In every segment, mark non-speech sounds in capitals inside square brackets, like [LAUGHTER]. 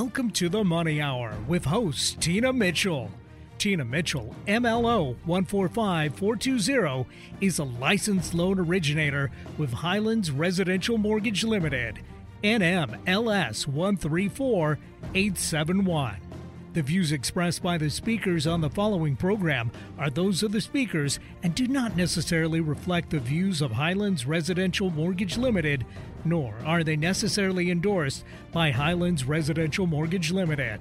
Welcome to the Money Hour with host Tina Mitchell. Tina Mitchell, MLO 145420, is a licensed loan originator with Highlands Residential Mortgage Limited, NMLS 134871. The views expressed by the speakers on the following program are those of the speakers and do not necessarily reflect the views of Highlands Residential Mortgage Limited, nor are they necessarily endorsed by Highlands Residential Mortgage Limited.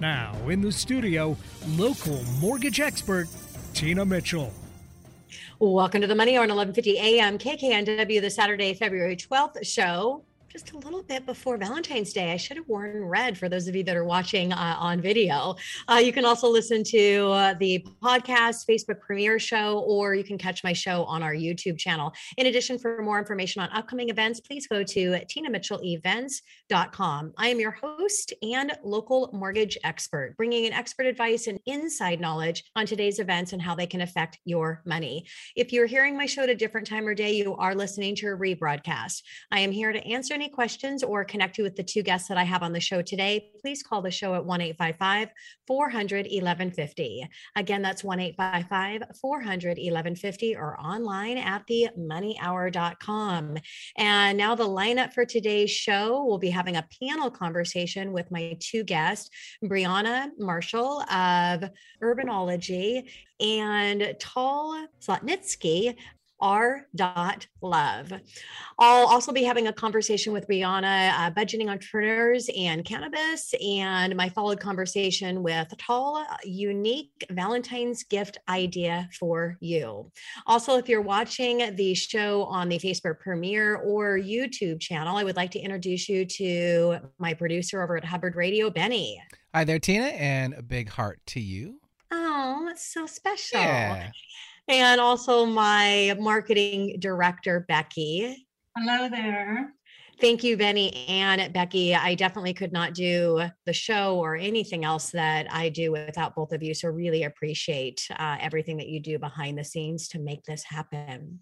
Now, in the studio, local mortgage expert Tina Mitchell. Welcome to the Money Hour on 1150 AM KKNW, the Saturday, February 12th show just a little bit before Valentine's Day. I should have worn red for those of you that are watching uh, on video. Uh, you can also listen to uh, the podcast, Facebook premiere show, or you can catch my show on our YouTube channel. In addition, for more information on upcoming events, please go to tinamitchellevents.com. I am your host and local mortgage expert, bringing in expert advice and inside knowledge on today's events and how they can affect your money. If you're hearing my show at a different time or day, you are listening to a rebroadcast. I am here to answer any any questions or connect you with the two guests that I have on the show today, please call the show at 1 855 400 1150. Again, that's 1 855 400 1150 or online at the moneyhour.com. And now the lineup for today's show, we'll be having a panel conversation with my two guests, Brianna Marchal of Herbonology and Tal Zlotnitsky R. Love. I'll also be having a conversation with Brianna, uh, budgeting entrepreneurs and cannabis, and my followed conversation with Tal, unique Valentine's gift idea for you. Also, if you're watching the show on the Facebook premiere or YouTube channel, I would like to introduce you to my producer over at Hubbard Radio, Benny. Hi there, Tina, and a big heart to you. Oh, that's so special. Yeah and also my marketing director, Becky. Hello there. Thank you, Benny and Becky. I definitely could not do the show or anything else that I do without both of you. So, really appreciate uh, everything that you do behind the scenes to make this happen.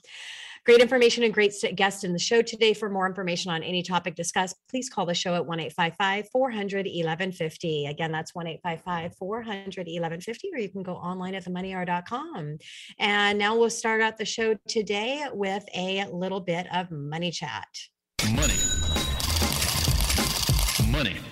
Great information and great guests in the show today. For more information on any topic discussed, please call the show at 1 855 400 1150. Again, that's 1 855 400 1150, or you can go online at themoneyhour.com. And now we'll start out the show today with a little bit of money chat. Money. Money.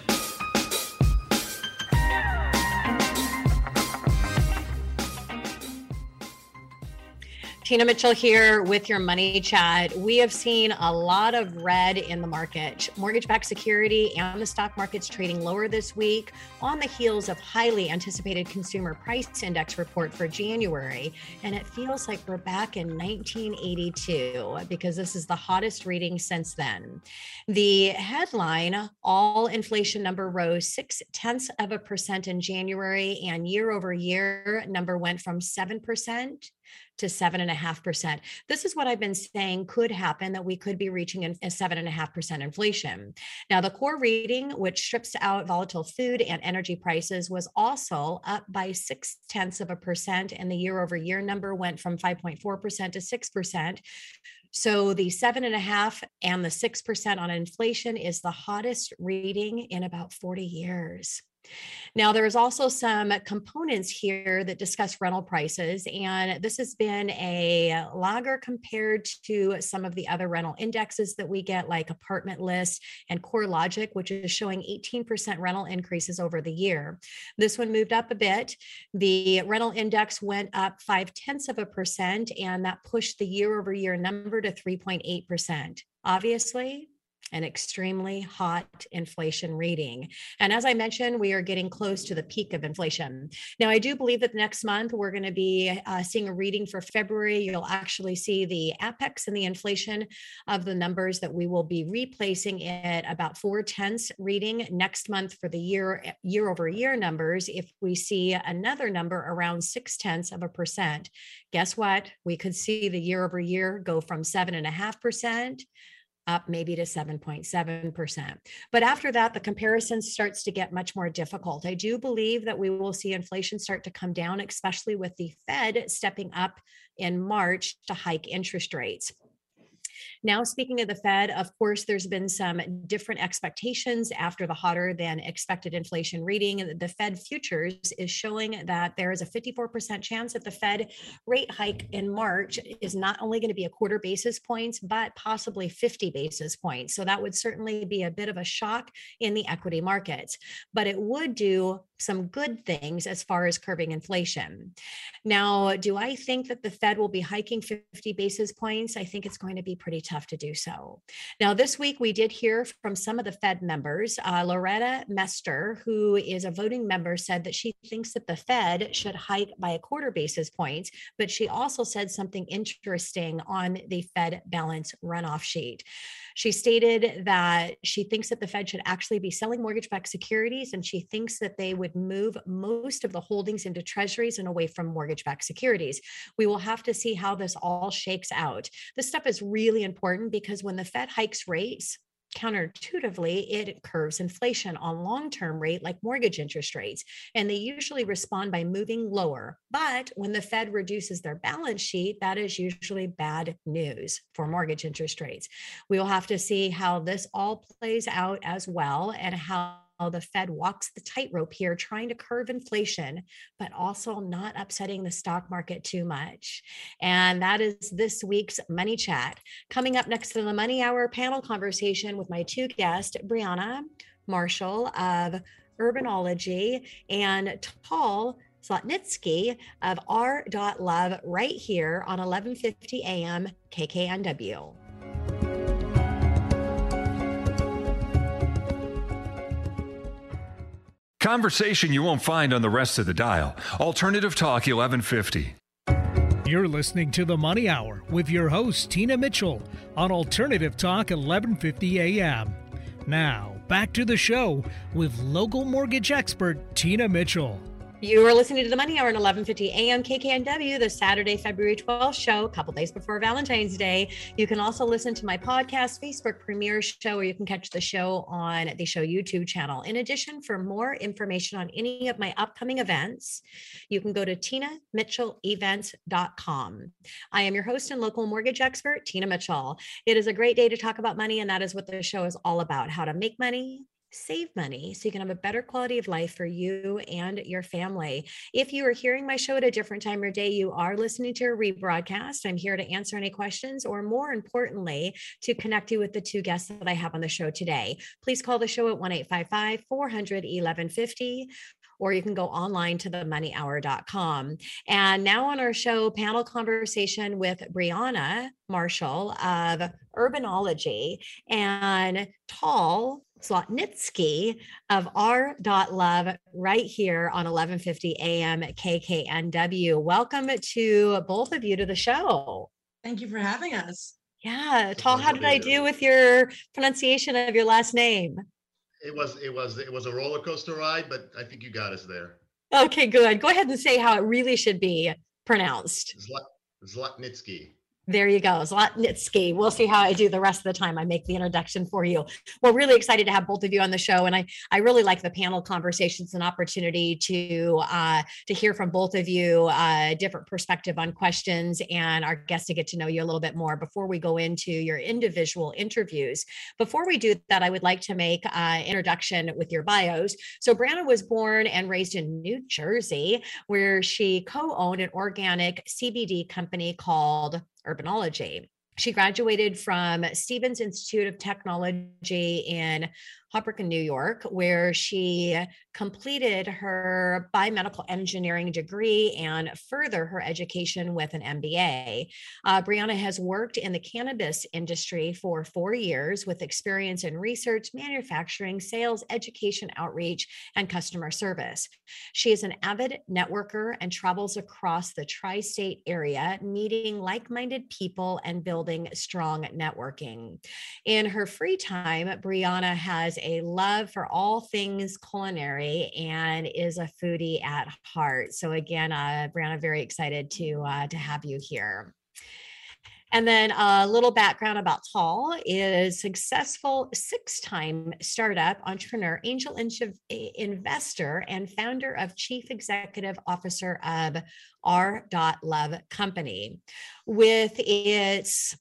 Tina Mitchell here with your money chat. We have seen a lot of red in the market. Mortgage backed security and the stock market's trading lower this week on the heels of highly anticipated consumer price index report for January. And it feels like we're back in 1982 because this is the hottest reading since then. The headline all inflation number rose six tenths of a percent in January, and year over year number went from 7% to seven and a half percent. This is what I've been saying could happen that we could be reaching a seven and a half percent inflation. Now, the core reading, which strips out volatile food and energy prices, was also up by six tenths of a percent, and the year over year number went from 5.4% to 6%. So the seven and a half and the six percent on inflation is the hottest reading in about 40 years. Now, there's also some components here that discuss rental prices, and this has been a lagger compared to some of the other rental indexes that we get, like Apartment List and CoreLogic, which is showing 18% rental increases over the year. This one moved up a bit. The rental index went up five tenths of a percent, and that pushed the year over year number to 3.8%. Obviously, an extremely hot inflation reading. And as I mentioned, we are getting close to the peak of inflation. Now, I do believe that next month we're going to be uh, seeing a reading for February. You'll actually see the apex and the inflation of the numbers that we will be replacing at about four tenths reading next month for the year year over year numbers. If we see another number around six tenths of a percent, guess what? We could see the year over year go from seven and a half percent up maybe to 7.7%. But after that, the comparison starts to get much more difficult. I do believe that we will see inflation start to come down, especially with the Fed stepping up in March to hike interest rates. Now, speaking of the Fed, of course, there's been some different expectations after the hotter than expected inflation reading. The Fed futures is showing that there is a 54% chance that the Fed rate hike in March is not only going to be a quarter basis points, but possibly 50 basis points. So that would certainly be a bit of a shock in the equity markets, but it would do some good things as far as curbing inflation. Now, do I think that the Fed will be hiking 50 basis points? I think it's going to be pretty tough to do so. Now, this week we did hear from some of the Fed members. Uh, Loretta Mester, who is a voting member, said that she thinks that the Fed should hike by a quarter basis points, but she also said something interesting on the Fed balance runoff sheet. She stated that she thinks that the Fed should actually be selling mortgage backed securities and she thinks that they would move most of the holdings into treasuries and away from mortgage backed securities. We will have to see how this all shakes out. This stuff is really important because when the Fed hikes rates, counterintuitively, it curves inflation on long term rate like mortgage interest rates. And they usually respond by moving lower. But when the Fed reduces their balance sheet, that is usually bad news for mortgage interest rates. We will have to see how this all plays out as well and how the Fed walks the tightrope here, trying to curb inflation, but also not upsetting the stock market too much. And that is this week's Money Chat. Coming up next to the Money Hour panel conversation with my two guests, Brianna Marchal of Herbonology and Paul. Zlotnitsky of Our.Love right here on 1150 AM KKNW. Conversation you won't find on the rest of the dial. Alternative Talk 1150. You're listening to the Money Hour with your host, Tina Mitchell, on Alternative Talk 1150 AM. Now, back to the show with local mortgage expert, Tina Mitchell. You are listening to the Money Hour at 11:50 a.m. KKNW, the Saturday, February 12th show, a couple days before Valentine's Day. You can also listen to my podcast, Facebook premiere show, or you can catch the show on the show YouTube channel. In addition, for more information on any of my upcoming events, you can go to tinamitchellevents.com. I am your host and local mortgage expert, Tina Mitchell. It is a great day to talk about money, and that is what the show is all about: how to make money, save money so you can have a better quality of life for you and your family. If you are hearing my show at a different time or day, you are listening to a rebroadcast. I'm here to answer any questions or more importantly, to connect you with the two guests that I have on the show today. Please call the show at 1 855 400 1150 or you can go online to themoneyhour.com. And now on our show, panel conversation with Brianna Marchal of Herbonology and Tal Zlotnitsky of Our.Love right here on 1150 AM KKNW. Welcome to both of you to the show. Thank you for having us. Yeah. Tal, how did I do with your pronunciation of your last name? It was it was it was a roller coaster ride, but I think you got us there. Okay, good. Go ahead and say how it really should be pronounced. Zlotnitsky. There you go, Zlotnitsky. We'll see how I do the rest of the time. I make the introduction for you. We're really excited to have both of you on the show, and I I really like the panel conversations and opportunity to uh, to hear from both of you, uh, different perspective on questions, and our guests to get to know you a little bit more before we go into your individual interviews. Before we do that, I would like to make uh, introduction with your bios. So Brianna was born and raised in New Jersey, where she co-owned an organic CBD company called Herbonology. She graduated from Stevens Institute of Technology in Hoboken, New York, where she completed her biomedical engineering degree and further her education with an MBA. Uh, Brianna has worked in the cannabis industry for four years with experience in research, manufacturing, sales, education, outreach, and customer service. She is an avid networker and travels across the tri state area, meeting like minded people and building strong networking. In her free time, Brianna has a love for all things culinary and is a foodie at heart. So again, uh, Brianna, very excited to uh, to have you here. And then a little background about Tal is successful six-time startup entrepreneur, angel investor, and founder of chief executive officer of R. Love Company. With its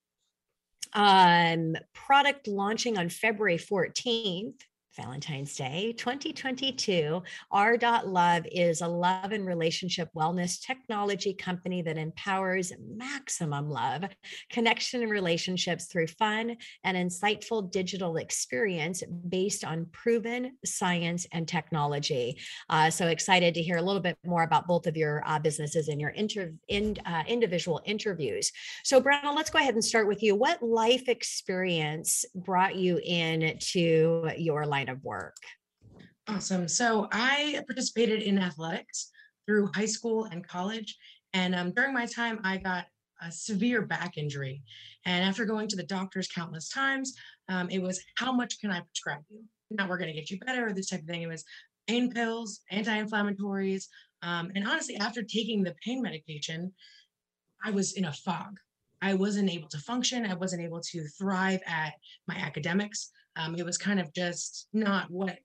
Um, product launching on February 14th. Valentine's Day 2022. R. Love is a love and relationship wellness technology company that empowers maximum love, connection, and relationships through fun and insightful digital experience based on proven science and technology. Uh, so excited to hear a little bit more about both of your uh, businesses and your inter- in, uh, individual interviews. So, Brenna, let's go ahead and start with you. What life experience brought you in to your life? Of work? Awesome. So I participated in athletics through high school and college. And um, during my time, I got a severe back injury. And after going to the doctors countless times, um, it was how much can I prescribe you? Now we're going to get you better, or this type of thing. It was pain pills, anti inflammatories. Um, and honestly, after taking the pain medication, I was in a fog. I wasn't able to function. I wasn't able to thrive at my academics. Um, it was kind of just not what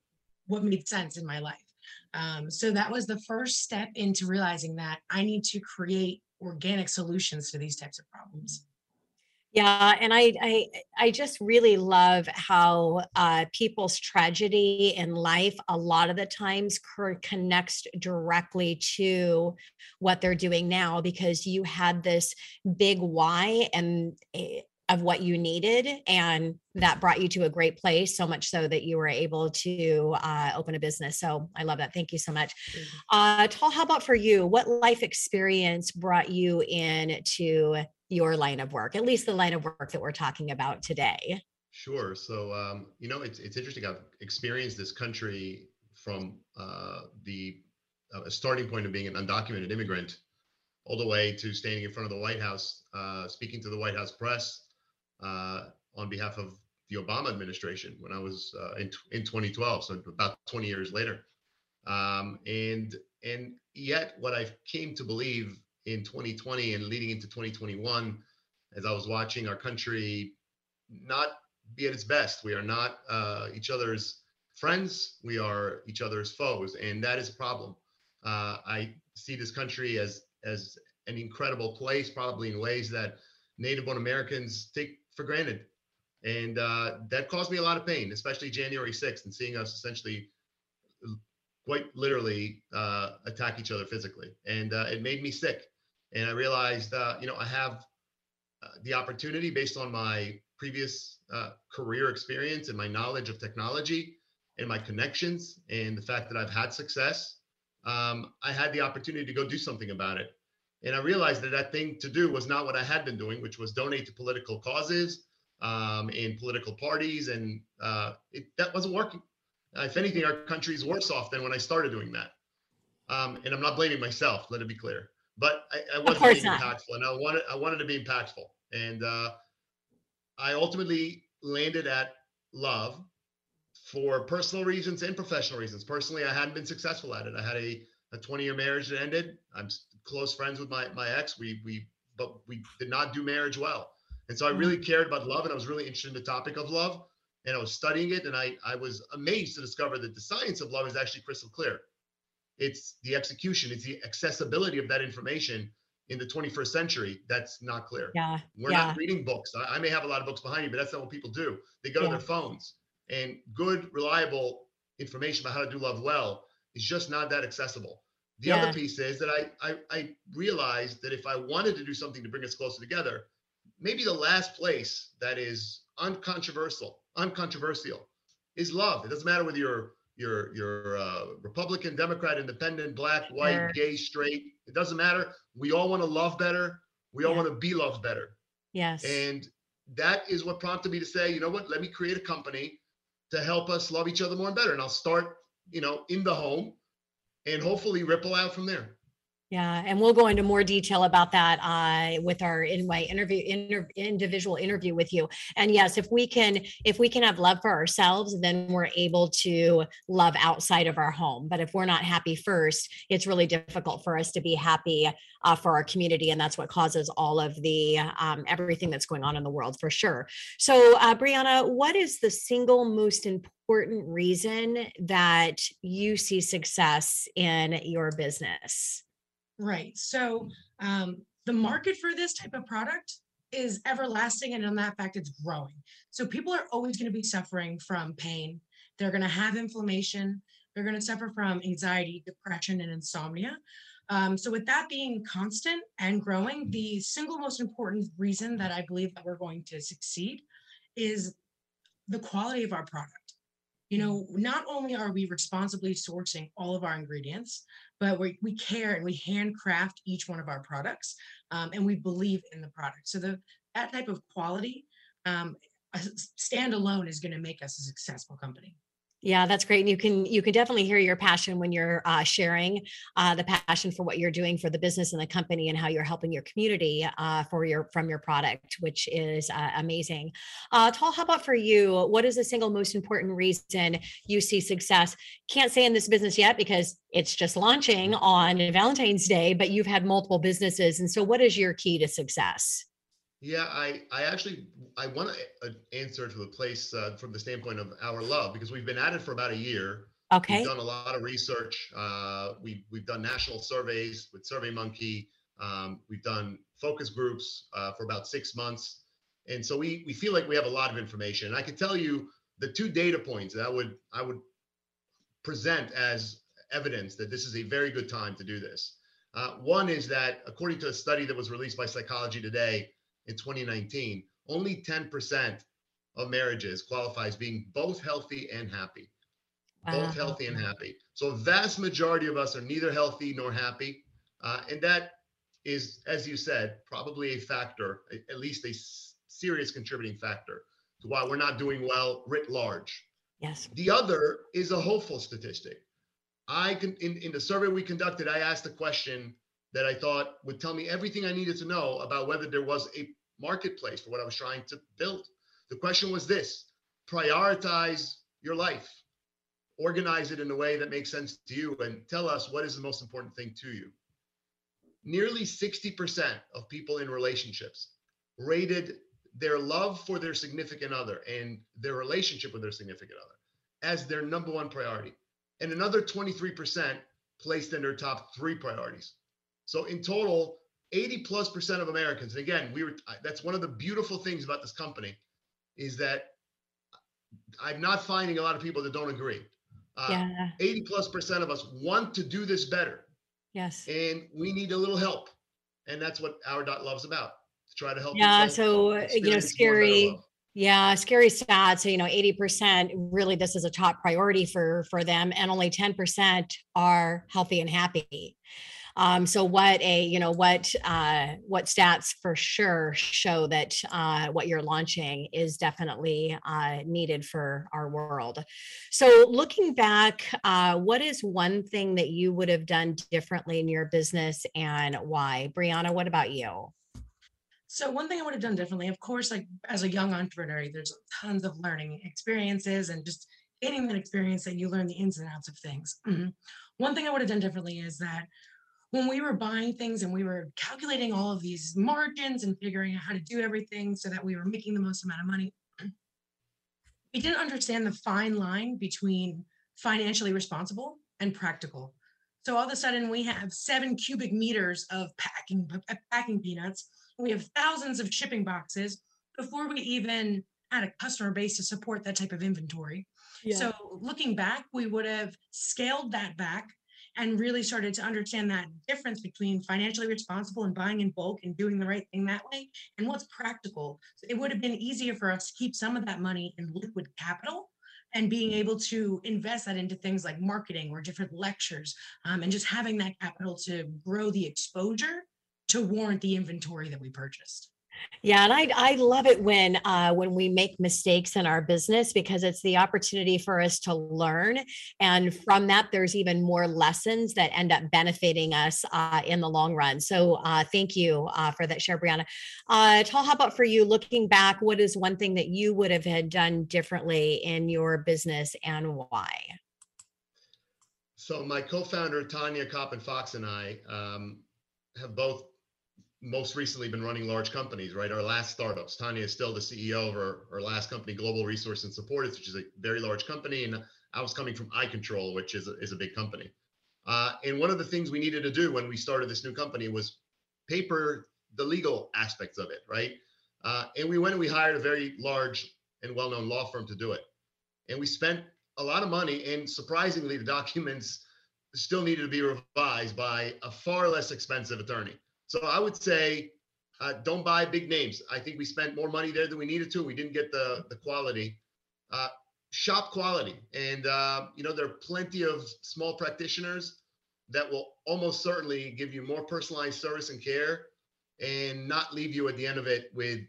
what made sense in my life. Um, so that was the first step into realizing that I need to create organic solutions to these types of problems. Yeah, and I I I just really love how uh, people's tragedy in life a lot of the times connects directly to what they're doing now because you had this big why and eh, of what you needed and that brought you to a great place so much so that you were able to uh, open a business so i love that thank you so much. Uh, Tal, how about for you? What life experience brought you in to your line of work at least the line of work that we're talking about today? Sure so um, you know it's, it's interesting i've experienced this country from uh, the uh, starting point of being an undocumented immigrant all the way to standing in front of the white house uh, speaking to the white house press uh, on behalf of the Obama administration when I was uh, in in 2012, so about 20 years later. Um, and and yet, what I came to believe in 2020 and leading into 2021, as I was watching our country not be at its best, we are not uh, each other's friends, we are each other's foes, and that is a problem. Uh, I see this country as as an incredible place, probably in ways that Native-born Americans take for granted. And uh, that caused me a lot of pain, especially January 6th and seeing us essentially quite literally uh, attack each other physically. And uh, it made me sick. And I realized, uh, you know, I have uh, the opportunity based on my previous uh, career experience and my knowledge of technology and my connections and the fact that I've had success. Um, I had the opportunity to go do something about it. And I realized that that thing to do was not what I had been doing, which was donate to political causes um, and political parties. And uh, it, that wasn't working. If anything, our country is worse off than when I started doing that. Um, and I'm not blaming myself, let it be clear. But I, I wasn't impactful, and I wanted I wanted to be impactful. And uh, I ultimately landed at love for personal reasons and professional reasons. Personally, I hadn't been successful at it. I had a a 20 year marriage that ended. I'm close friends with my my ex. We we but we did not do marriage well. And so I really mm-hmm. cared about love and I was really interested in the topic of love and I was studying it and I I was amazed to discover that the science of love is actually crystal clear. It's the execution, it's the accessibility of that information in the 21st century that's not clear. Yeah. We're yeah. not reading books. I, I, may have a lot of books behind me, but that's not what people do. They go yeah. to their phones and good, reliable information about how to do love well is just not that accessible. The yeah. other piece is that I, I I realized that if I wanted to do something to bring us closer together, maybe the last place that is uncontroversial, uncontroversial, is love. It doesn't matter whether you're you're you're uh, Republican, Democrat, Independent, Black, White, sure. Gay, Straight. It doesn't matter. We all want to love better. We all want to be loved better. Yes. And that is what prompted me to say, you know what? Let me create a company to help us love each other more and better. And I'll start, you know, in the home and hopefully ripple out from there. Yeah, and we'll go into more detail about that uh, with our in my interview inter, individual interview with you. And yes, if we can if we can have love for ourselves, then we're able to love outside of our home. But if we're not happy first, it's really difficult for us to be happy uh, for our community, and that's what causes all of the um, everything that's going on in the world for sure. So, uh, Brianna, what is the single most important reason that you see success in your business? Right. So um, the market for this type of product is everlasting and in that fact it's growing. So people are always going to be suffering from pain. They're going to have inflammation. They're going to suffer from anxiety depression and insomnia. Um, so with that being constant and growing the single most important reason that i believe that we're going to succeed is the quality of our product you know not only are we responsibly sourcing all of our ingredients but we, we care and we handcraft each one of our products um, and we believe in the product. So the that type of quality um, standalone is going to make us a successful company yeah, that's great. And you can you can definitely hear your passion when you're uh, sharing uh, the passion for what you're doing for the business and the company and how you're helping your community uh, for your from your product, which is uh, amazing. Uh, Tal, how about for you? What is the single most important reason you see success? Can't say in this business yet because it's just launching on Valentine's Day, but you've had multiple businesses, and so what is your key to success? Yeah, I, I actually I want to answer to the place uh, from the standpoint of our love because we've been at it for about a year. Okay. We've done a lot of research. Uh, we we've done national surveys with SurveyMonkey. Um, we've done focus groups uh, for about six months, and so we we feel like we have a lot of information. And I can tell you the two data points that I would I would present as evidence that this is a very good time to do this. Uh, one is that according to a study that was released by Psychology Today in 2019, only 10% of marriages qualify as being both healthy and happy. Wow. Both healthy and happy. So a vast majority of us are neither healthy nor happy. Uh, and that is, as you said, probably a factor, at least a serious contributing factor to why we're not doing well writ large. Yes. The other is a hopeful statistic. I can in, in the survey we conducted, I asked a question that I thought would tell me everything I needed to know about whether there was a marketplace for what I was trying to build. The question was this prioritize your life, organize it in a way that makes sense to you, and tell us what is the most important thing to you. Nearly 60% of people in relationships rated their love for their significant other and their relationship with their significant other as their number one priority. And another 23% placed in their top three priorities. So in total, 80 plus percent of Americans, and again, we were that's one of the beautiful things about this company is that I'm not finding a lot of people that don't agree. Uh, yeah. 80 plus percent of us want to do this better. Yes. And we need a little help. And that's what our dot love's about to try to help. Yeah. So, uh, you know, scary. Yeah, scary stats. So, you know, 80% really this is a top priority for for them and only 10% are healthy and happy. Um, so what a you know what uh, what stats for sure show that uh, what you're launching is definitely uh, needed for our world. So looking back, uh, what is one thing that you would have done differently in your business and why? Brianna, what about you? So one thing I would have done differently, of course, like as a young entrepreneur, there's tons of learning experiences and just gaining that experience that you learn the ins and outs of things. Mm-hmm. [CLEARS THROAT] One thing I would have done differently is that when we were buying things and we were calculating all of these margins and figuring out how to do everything so that we were making the most amount of money, [CLEARS THROAT] we didn't understand the fine line between financially responsible and practical. So all of a sudden, we have seven cubic meters of packing packing peanuts. We have thousands of shipping boxes before we even had a customer base to support that type of inventory. Yeah. So looking back, we would have scaled that back and really started to understand that difference between financially responsible and buying in bulk and doing the right thing that way and what's practical. So it would have been easier for us to keep some of that money in liquid capital and being able to invest that into things like marketing or different lectures um, and just having that capital to grow the exposure to warrant the inventory that we purchased. Yeah, and I I love it when uh, when we make mistakes in our business because it's the opportunity for us to learn, and from that, there's even more lessons that end up benefiting us uh, in the long run. So, uh, thank you uh, for that, share, Brianna. Uh, Tal, how about for you? Looking back, what is one thing that you would have had done differently in your business, and why? So, my co-founder Tanya Coppin Fox and I um, have both most recently been running large companies, right? Our last startups. Tanya is still the CEO of our, our last company, Global Resource and Support, which is a very large company. And I was coming from iControl, which is a, is a big company. Uh, and one of the things we needed to do when we started this new company was paper the legal aspects of it, right? Uh, and we went and we hired a very large and well-known law firm to do it. And we spent a lot of money, and surprisingly, the documents still needed to be revised by a far less expensive attorney. So I would say, uh, don't buy big names. I think we spent more money there than we needed to. We didn't get the the quality. Uh, shop quality, and uh, you know there are plenty of small practitioners that will almost certainly give you more personalized service and care, and not leave you at the end of it with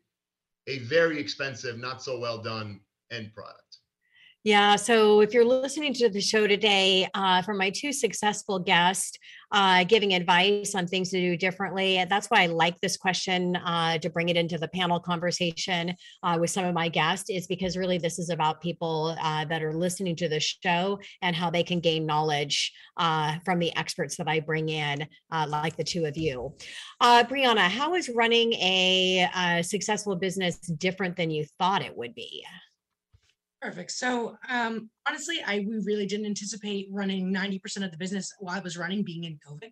a very expensive, not so well done end product. Yeah. So if you're listening to the show today, uh, from my two successful guests uh, giving advice on things to do differently, that's why I like this question uh, to bring it into the panel conversation uh, with some of my guests, is because really this is about people uh, that are listening to the show and how they can gain knowledge uh, from the experts that I bring in, like the two of you. Brianna, how is running a, a successful business different than you thought it would be? Perfect. So um, honestly, I we really didn't anticipate running 90% of the business while I was running being in COVID.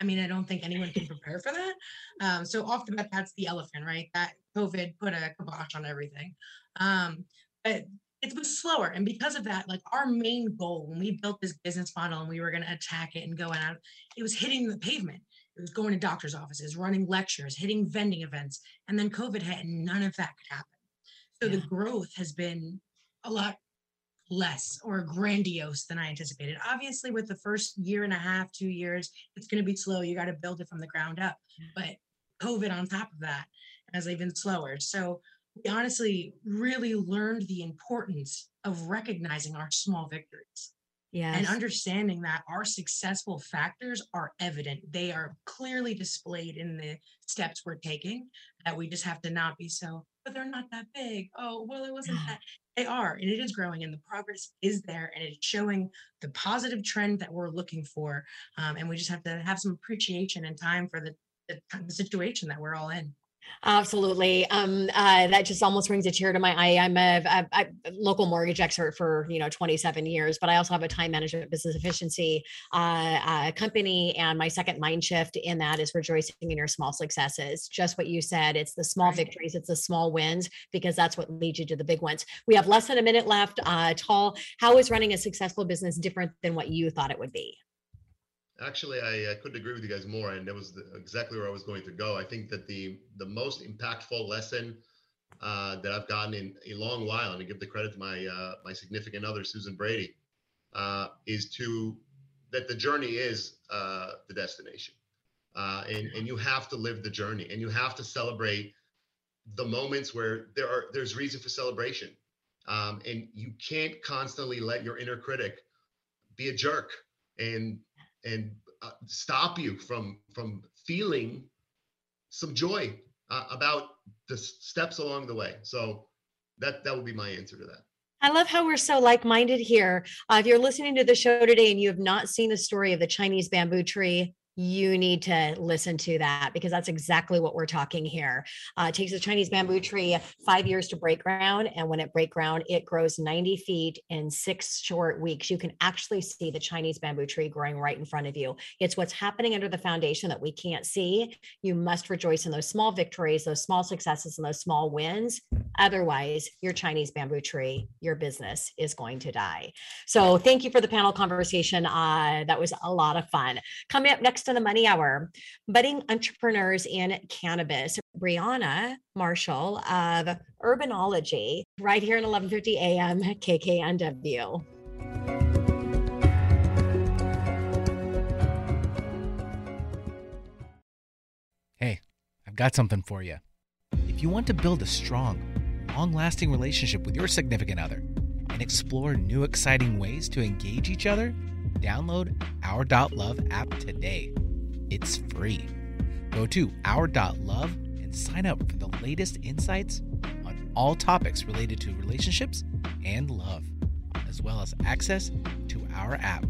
I mean, I don't think anyone can prepare for that. Um, so off the bat, that's the elephant, right? That COVID put a kibosh on everything. Um, but it was slower. And because of that, like our main goal when we built this business model and we were going to attack it and go out, it was hitting the pavement. It was going to doctors' offices, running lectures, hitting vending events. And then COVID hit and none of that could happen. So yeah. the growth has been a lot less or grandiose than I anticipated. Obviously, with the first year and a half, two years, it's going to be slow. You got to build it from the ground up. Mm. But COVID on top of that has even slower. So we honestly really learned the importance of recognizing our small victories. Yes. And understanding that our successful factors are evident. They are clearly displayed in the steps we're taking, that we just have to not be so, but they're not that big. Oh, well, it wasn't that. [SIGHS] They are, and it is growing, and the progress is there, and it's showing the positive trend that we're looking for. Um, and we just have to have some appreciation and time for the, the, the situation that we're all in. Absolutely. Um, uh, that just almost brings a tear to my eye. I'm a, a, a, local mortgage expert for you know 27 years, but I also have a time management business efficiency uh, uh, company, and my second mind shift in that is rejoicing in your small successes. Just what you said. It's the small victories, it's the small wins, because that's what leads you to the big ones. We have less than a minute left. Uh, Tal, how is running a successful business different than what you thought it would be? Actually, I, I, couldn't agree with you guys more, and that was the, exactly where I was going to go. I think that the the most impactful lesson uh, that I've gotten in a long while, and I give the credit to my uh, my significant other, Susan Brady, uh, is to that the journey is uh, the destination, uh, and and you have to live the journey, and you have to celebrate the moments where there are there's reason for celebration, um, and you can't constantly let your inner critic be a jerk and and uh, stop you from from feeling some joy uh, about the steps along the way. So that that would be my answer to that. I love how we're so like minded here. Uh, if you're listening to the show today and you have not seen the story of the Chinese bamboo tree, you need to listen to that because that's exactly what we're talking here. Uh, it takes a Chinese bamboo tree five years to break ground. And when it break ground, it grows 90 feet in six short weeks. You can actually see the Chinese bamboo tree growing right in front of you. It's what's happening under the foundation that we can't see. You must rejoice in those small victories, those small successes, and those small wins. Otherwise, your Chinese bamboo tree, your business is going to die. So thank you for the panel conversation. Uh, that was a lot of fun. Coming up next to the Money Hour, budding entrepreneurs in cannabis. Brianna Marchal of Herbonology, right here at 11:50 a.m. KKNW. Hey, I've got something for you. If you want to build a strong, long-lasting relationship with your significant other and explore new exciting ways to engage each other, download our Love app today. It's free. Go to our.love and sign up for the latest insights on all topics related to relationships and love, as well as access to our app.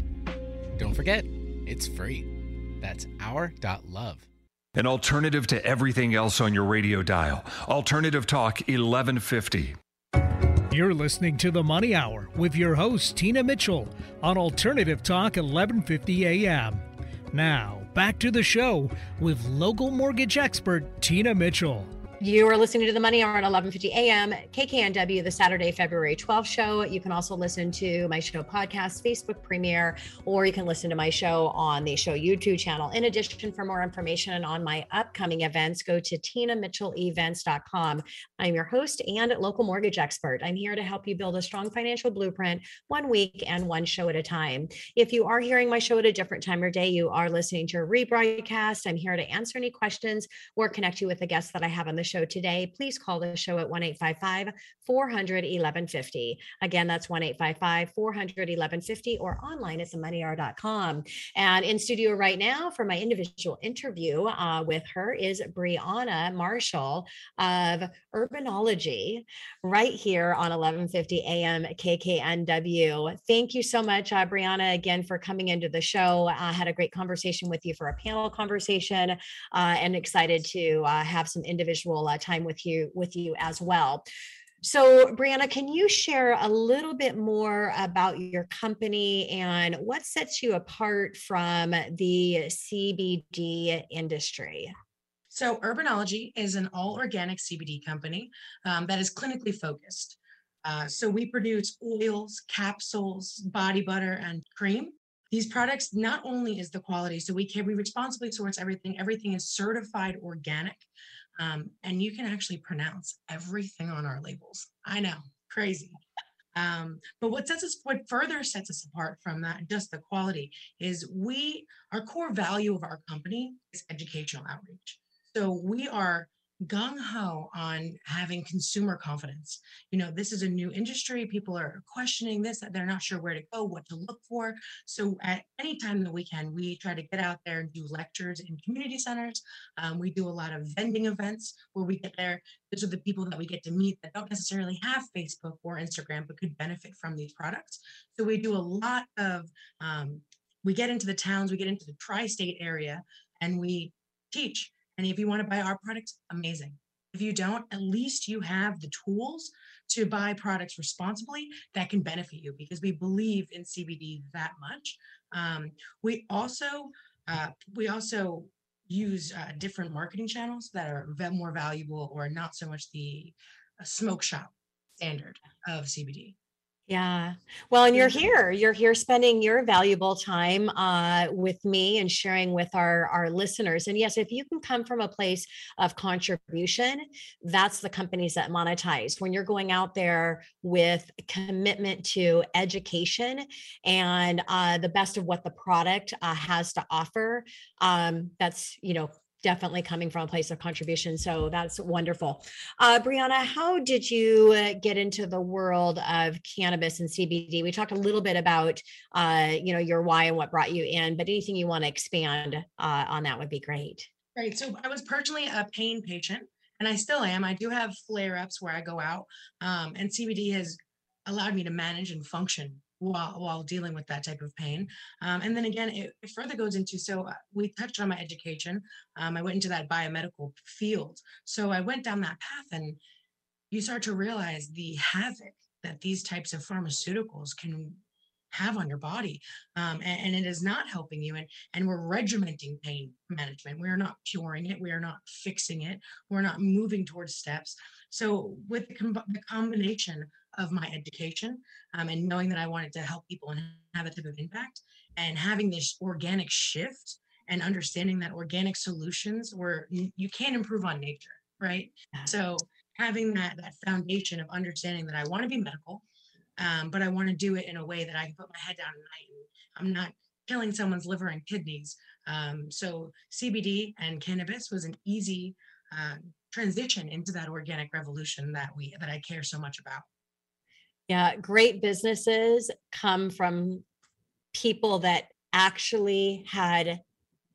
Don't forget, it's free. That's our.love. An alternative to everything else on your radio dial. Alternative Talk 1150. You're listening to the Money Hour with your host, Tina Mitchell, on Alternative Talk 1150 AM. Now, back to the show with local mortgage expert Tina Mitchell. You are listening to the Money Hour at 11:50 a.m. KKNW, the Saturday, February 12th show. You can also listen to my show podcast, Facebook premiere, or you can listen to my show on the show YouTube channel. In addition, for more information on my upcoming events, go to tinamitchellevents.com. I'm your host and local mortgage expert. I'm here to help you build a strong financial blueprint one week and one show at a time. If you are hearing my show at a different time or day, you are listening to a rebroadcast. I'm here to answer any questions or connect you with the guests that I have on the show today, please call the show at 1 855 400 1150. Again, that's 1 855 400 1150 or online at themoneyhour.com. And in studio right now for my individual interview uh, with her is Brianna Marchal of Herbonology right here on 1150 AM KKNW. Thank you so much, uh, Brianna, again for coming into the show. I had a great conversation with you for a panel conversation uh, and excited to uh, have some individual uh, time with you with you as well. So, Brianna, can you share a little bit more about your company and what sets you apart from the CBD industry? So, Herbonology is an all organic CBD company um, that is clinically focused. Uh, so, we produce oils, capsules, body butter, and cream. These products not only is the quality, so we can we responsibly source everything. Everything is certified organic. Um, and you can actually pronounce everything on our labels. I know, crazy. Um, but what sets us, what further sets us apart from that, just the quality, is we, our core value of our company is educational outreach. So we are gung ho on having consumer confidence. You know, this is a new industry. People are questioning this, they're not sure where to go, what to look for. So, at any time that we can, we try to get out there and do lectures in community centers. Um, we do a lot of vending events where we get there. Those are the people that we get to meet that don't necessarily have Facebook or Instagram, but could benefit from these products. So, we do a lot of, um, we get into the towns, we get into the tri state area, and we teach and if you want to buy our products, amazing. If you don't, at least you have the tools to buy products responsibly that can benefit you because we believe in CBD that much. Um, we also uh, we also use uh, different marketing channels that are more valuable or not so much the uh, smoke shop standard of CBD. Yeah. Well, and you're here. You're here spending your valuable time uh, with me and sharing with our our listeners. And yes, if you can come from a place of contribution, that's the companies that monetize. When you're going out there with commitment to education and uh, the best of what the product uh, has to offer, um, that's you know definitely coming from a place of contribution. So that's wonderful. Uh, Brianna, how did you uh, get into the world of cannabis and CBD? We talked a little bit about, uh, you know, your why and what brought you in, but anything you want to expand uh, on that would be great. Right. So I was personally a pain patient, and I still am. I do have flare ups where I go out, um, and CBD has allowed me to manage and function while while dealing with that type of pain. Um, and then again, it, it, further goes into so uh, we touched on my education. Um, I went into that biomedical field, so I went down that path, and you start to realize the havoc that these types of pharmaceuticals can have on your body. Um, and, and, it is not helping you and and we're regimenting pain management. We are not curing it. We are not fixing it. We're not moving towards steps. So with the, com- the combination of my education um, and knowing that I wanted to help people and have a type of impact and having this organic shift and understanding that organic solutions were you can't improve on nature, right? So having that that foundation of understanding that I want to be medical, um, but I want to do it in a way that I can put my head down at night and I'm not killing someone's liver and kidneys. Um, so CBD and cannabis was an easy uh, transition into that organic revolution that we that I care so much about. Yeah, great businesses come from people that actually had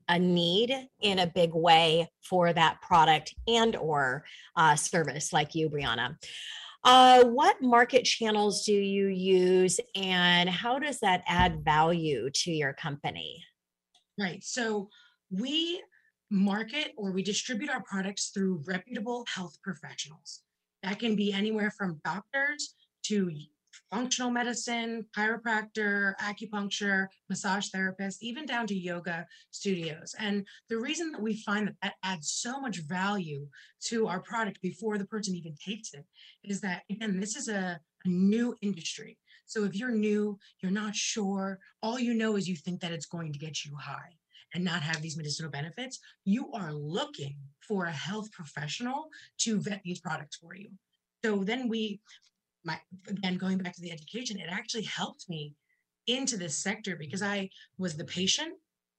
a need in a big way for that product and or uh, service like you brianna. Uh, what market channels do you use and how does that add value to your company? Right so we market or we distribute our products through reputable health professionals. That can be anywhere from doctors to functional medicine, chiropractor, acupuncture, massage therapist, even down to yoga studios. And the reason that we find that that adds so much value to our product before the person even takes it is that, again, this is a, a new industry. So if you're new, you're not sure, all you know is you think that it's going to get you high and not have these medicinal benefits, you are looking for a health professional to vet these products for you. So then we, my again going back to the education, it actually helped me into this sector because I was the patient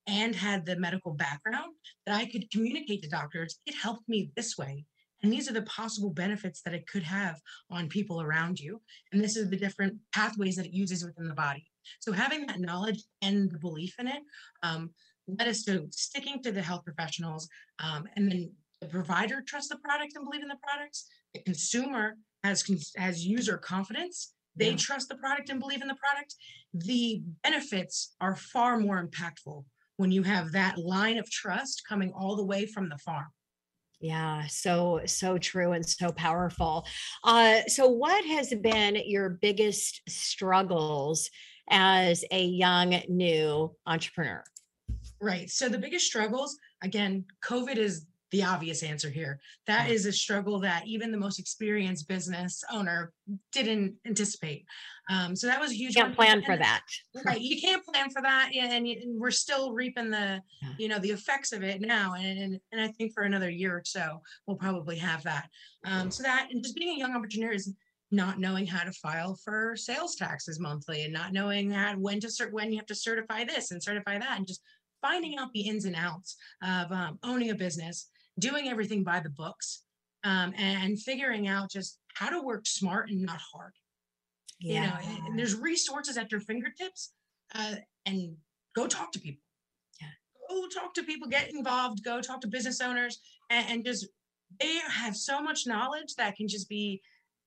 and had the medical background that I could communicate to doctors. It helped me this way. And these are the possible benefits that it could have on people around you. And this is the different pathways that it uses within the body. So having that knowledge and the belief in it um, led us to sticking to the health professionals um, and then the provider trusts the product and believe in the products the consumer has has user confidence they yeah. trust the product and believe in the product the benefits are far more impactful when you have that line of trust coming all the way from the farm yeah, so so true and so powerful. Uh, so, what has been your biggest struggles as a young new entrepreneur? Right. So the biggest struggles, again, COVID is the obvious answer here. That is a struggle that even the most experienced business owner didn't anticipate. Um, so that was a huge. You can't plan for that. [LAUGHS] Right, you can't plan for that, and, and we're still reaping the, yeah. you know, the effects of it now. And, and and I think for another year or so, we'll probably have that. Um, so that and just being a young entrepreneur is not knowing how to file for sales taxes monthly and not knowing how when to cert when you have to certify this and certify that and just finding out the ins and outs of um, owning a business doing everything by the books um, and figuring out just how to work smart and not hard. Yeah. You know, and there's resources at your fingertips uh, and go talk to people. Yeah. Go talk to people, get involved, go talk to business owners and, and just they have so much knowledge that can just be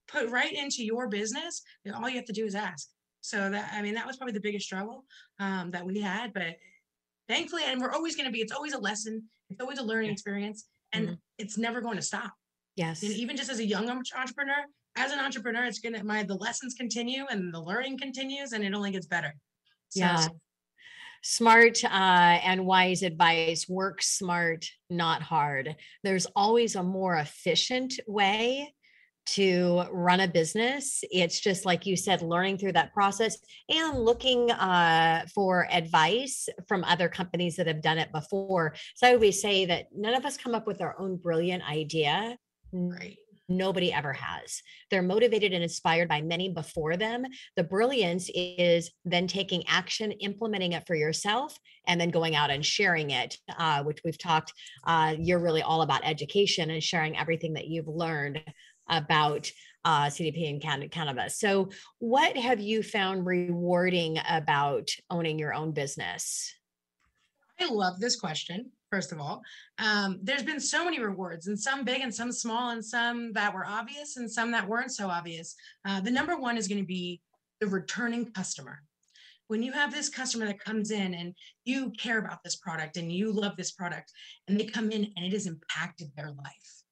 put right into your business. All you have to do is ask. So that I mean that was probably the biggest struggle um, that we had, but thankfully, and we're always going to be. It's always a lesson. It's always a learning experience, and mm-hmm. it's never going to stop. Yes. And even just as a young entrepreneur, as an entrepreneur, it's gonna my the lessons continue and the learning continues, and it only gets better. So, yeah. Smart uh, and wise advice. Work smart, not hard. There's always a more efficient way to run a business. It's just like you said, learning through that process and looking uh, for advice from other companies that have done it before. So I always say that none of us come up with our own brilliant idea. Right. Nobody ever has. They're motivated and inspired by many before them. The brilliance is then taking action, implementing it for yourself, and then going out and sharing it, uh, which we've talked. Uh, you're really all about education and sharing everything that you've learned about uh, CBD and can- cannabis. So, what have you found rewarding about owning your own business? I love this question. First of all, um, there's been so many rewards, and some big, and some small, and some that were obvious, and some that weren't so obvious. Uh, the number one is going to be the returning customer. When you have this customer that comes in and you care about this product and you love this product, and they come in and it has impacted their life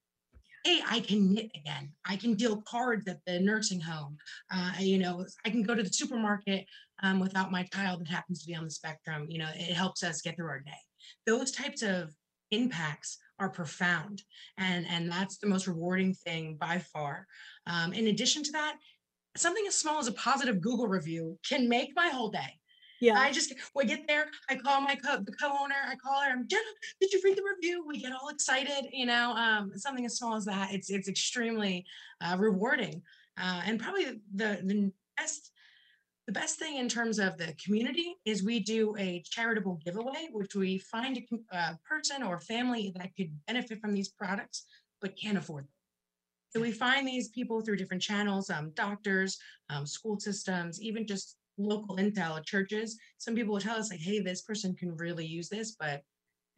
hey, I can knit again. I can deal cards at the nursing home. Uh, you know, I can go to the supermarket um, without my child that happens to be on the spectrum. You know, it helps us get through our day. Those types of impacts are profound, and and that's the most rewarding thing by far. Um, in addition to that, something as small as a positive Google review can make my whole day. Yeah. I just we get there. I call my co the co-owner. I call her. I'm Jenna. Did you read the review? We get all excited. You know, um, something as small as that. It's it's extremely uh, rewarding, uh, and probably the the best the best thing in terms of the community is we do a charitable giveaway, which we find a, a person or family that could benefit from these products but can't afford them. So we find these people through different channels, um, doctors, um, school systems, even just local intel at churches, some people will tell us like, hey, this person can really use this, but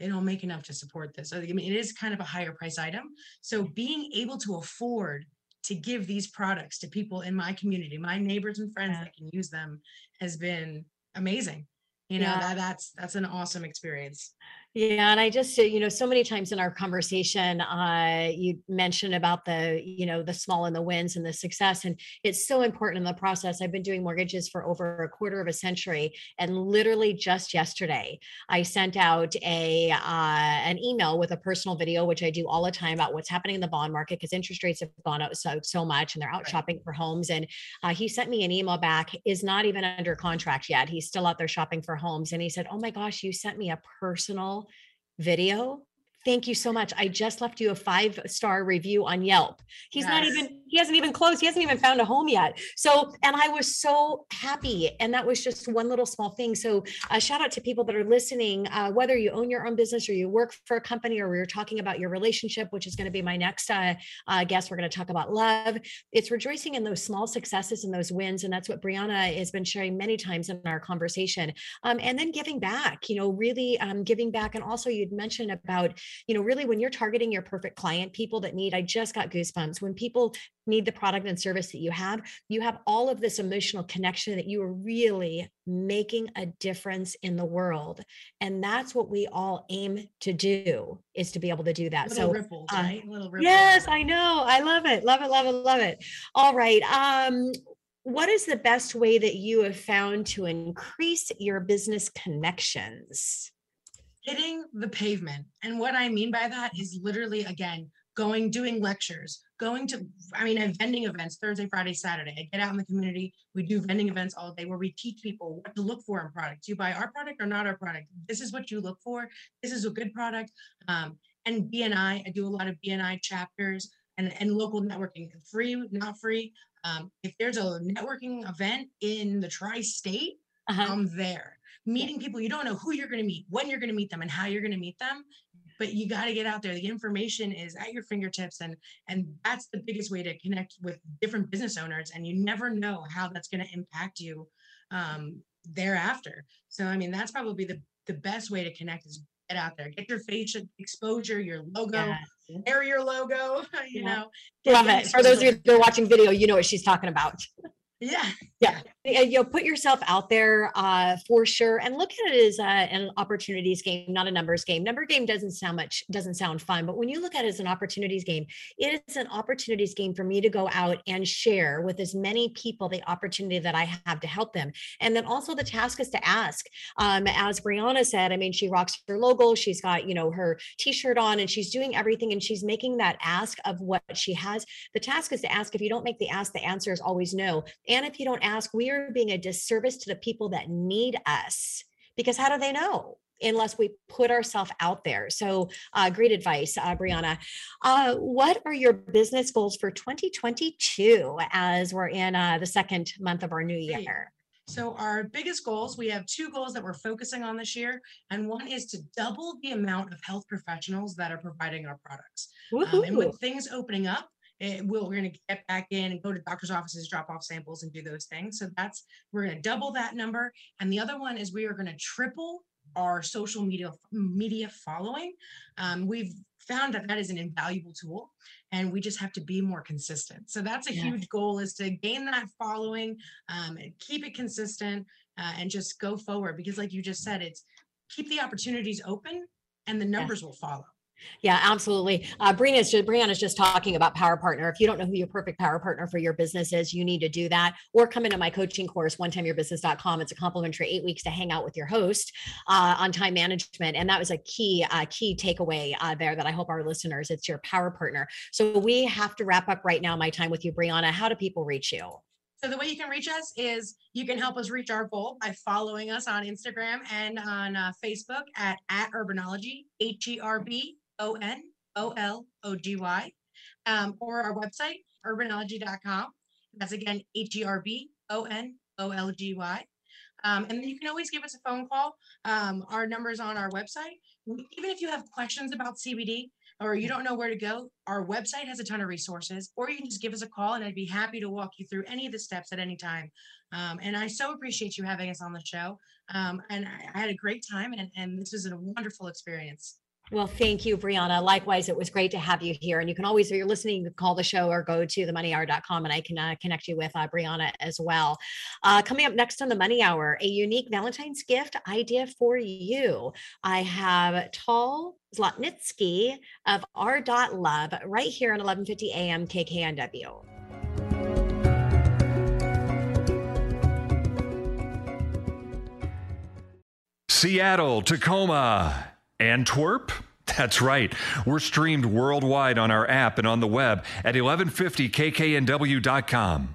they don't make enough to support this. So I mean, it is kind of a higher price item. So being able to afford to give these products to people in my community, my neighbors and friends yeah. that can use them has been amazing. You know, yeah. that that's that's an awesome experience. Yeah, and I just, uh, you know, so many times in our conversation, uh, you mentioned about the, you know, the small and the wins and the success, and it's so important in the process. I've been doing mortgages for over a quarter of a century, and literally just yesterday, I sent out a uh, an email with a personal video, which I do all the time about what's happening in the bond market because interest rates have gone up so so much, and they're out right. shopping for homes. And uh, he sent me an email back, is not even under contract yet. He's still out there shopping for homes, and he said, "Oh my gosh, you sent me a personal." Video Thank you so much. I just left you a five star review on Yelp. He's yes. not even, he hasn't even closed. He hasn't even found a home yet. So, and I was so happy. And that was just one little small thing. So, uh, shout out to people that are listening, uh, whether you own your own business or you work for a company or we're talking about your relationship, which is going to be my next uh, uh, guest. We're going to talk about love. It's rejoicing in those small successes and those wins. And that's what Brianna has been sharing many times in our conversation. Um, and then giving back, you know, really um, giving back. And also, you'd mentioned about, you know, really when you're targeting your perfect client, people that need, I just got goosebumps. When people need the product and service that you have, you have all of this emotional connection that you are really making a difference in the world. And that's what we all aim to do is to be able to do that. Little so ripples, uh, right? Little ripples. Yes, I know. I love it. Love it. Love it. Love it. All right. Um, what is the best way that you have found to increase your business connections? hitting the pavement. And what I mean by that is literally, again, going, doing lectures, going to, I mean, and vending events Thursday, Friday, Saturday. I get out in the community. We do vending events all day where we teach people what to look for in products. You buy our product or not our product. This is what you look for. This is a good product. Um, and BNI, I do a lot of BNI chapters and, and local networking, free, not free. Um, if there's a networking event in the tri-state, uh-huh. I'm there meeting people you don't know who you're going to meet when you're going to meet them and how you're going to meet them but you got to get out there. The information is at your fingertips and and that's the biggest way to connect with different business owners and you never know how that's going to impact you um, thereafter. So i mean that's probably the the best way to connect is get out there get your face exposure your logo yeah. wear your logo [LAUGHS] you yeah. know love it. For those of you that are watching video you know what she's talking about [LAUGHS] yeah. Yeah. You know, put yourself out there uh, for sure and look at it as uh, an opportunities game, not a numbers game. Number game doesn't sound much, doesn't sound fun, but when you look at it as an opportunities game, it is an opportunities game for me to go out and share with as many people the opportunity that I have to help them. And then also the task is to ask. Um, as Brianna said, I mean, she rocks her logo, she's got, you know, her t shirt on and she's doing everything and she's making that ask of what she has. The task is to ask. If you don't make the ask, the answer is always no. And if you don't ask, we are being a disservice to the people that need us because how do they know? unless we put ourselves out there. So, uh, great advice, uh, Brianna. Uh, what are your business goals for 2022 as we're in uh, the second month of our new year? So, our biggest goals we have two goals that we're focusing on this year, and one is to double the amount of health professionals that are providing our products. Um, and with things opening up, it will we're going to get back in and go to doctor's offices drop off samples and do those things. So that's we're going to double that number. And the other one is we are going to triple our social media media following. Um, we've found that that is an invaluable tool and we just have to be more consistent. So that's a yeah. huge goal is to gain that following um, and keep it consistent uh, and just go forward. Because like you just said it's keep the opportunities open and the numbers yeah. will follow yeah, absolutely. Uh, Brianna's just, Brianna's just talking about Power Partner. If you don't know who your perfect Power Partner for your business is, you need to do that or come into my coaching course, onetimeyourbusiness.com. It's a complimentary eight weeks to hang out with your host uh, on time management. And that was a key, uh, key takeaway uh, there that I hope our listeners, it's your Power Partner. So we have to wrap up right now my time with you, Brianna. How do people reach you? So the way you can reach us is you can help us reach our goal by following us on Instagram and on uh, Facebook at, at Herbonology, H-E-R-B O N O L O G Y, um, or our website, herbonology.com. That's again, H E R B O N O L G Y. Um, and then you can always give us a phone call. Um, our numbers on our website. Even if you have questions about CBD or you don't know where to go, our website has a ton of resources, or you can just give us a call and I'd be happy to walk you through any of the steps at any time. Um, and I so appreciate you having us on the show. Um, and I, I, had a great time, and, and this was a wonderful experience. Well, thank you, Brianna. Likewise, it was great to have you here. And you can always, if you're listening, call the show or go to themoneyhour.com and I can uh, connect you with uh, Brianna as well. Uh, coming up next on the Money Hour, a unique Valentine's gift idea for you. I have Tal Zlotnitsky of R. Love right here on 1150 AM KKNW. Seattle, Tacoma, Antwerp. That's right. We're streamed worldwide on our app and on the web at 1150kknw.com.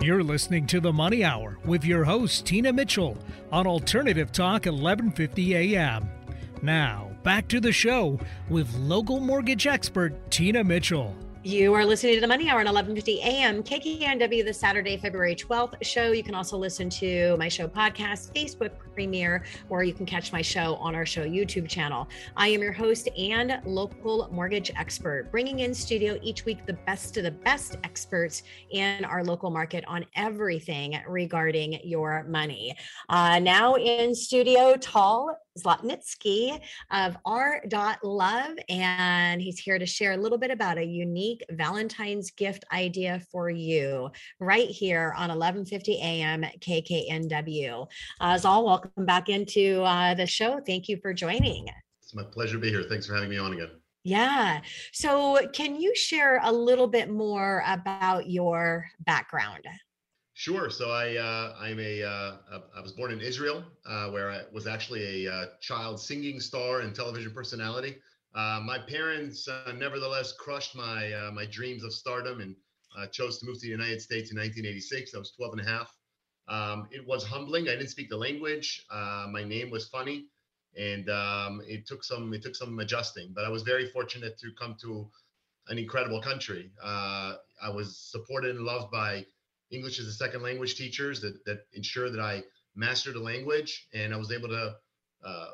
You're listening to the Money Hour with your host, Tina Mitchell, on Alternative Talk 1150 AM. Now, back to the show with local mortgage expert, Tina Mitchell. You are listening to the Money Hour at 11:50 a.m. KKNW, the Saturday, February 12th show. You can also listen to my show podcast, Facebook premiere, or you can catch my show on our show YouTube channel. I am your host and local mortgage expert, bringing in studio each week the best of the best experts in our local market on everything regarding your money. Uh, now in studio, Tal Zlotnitsky of R. Love, and he's here to share a little bit about a unique Valentine's gift idea for you right here on 11:50 a.m. KKNW. Uh, Zal, welcome back into uh, the show. Thank you for joining. It's my pleasure to be here. Thanks for having me on again. Yeah. So, can you share a little bit more about your background? Sure. So I uh, I'm a uh, I was born in Israel, uh, where I was actually a uh, child singing star and television personality. Uh, my parents, uh, nevertheless, crushed my my dreams of stardom and chose to move to the United States in 1986. I was 12 and a half. Um, it was humbling. I didn't speak the language. my name was funny, and um, it took some it took some adjusting. But I was very fortunate to come to an incredible country. I was supported and loved by English as a second language teachers that that ensure that I mastered the language and I was able to uh,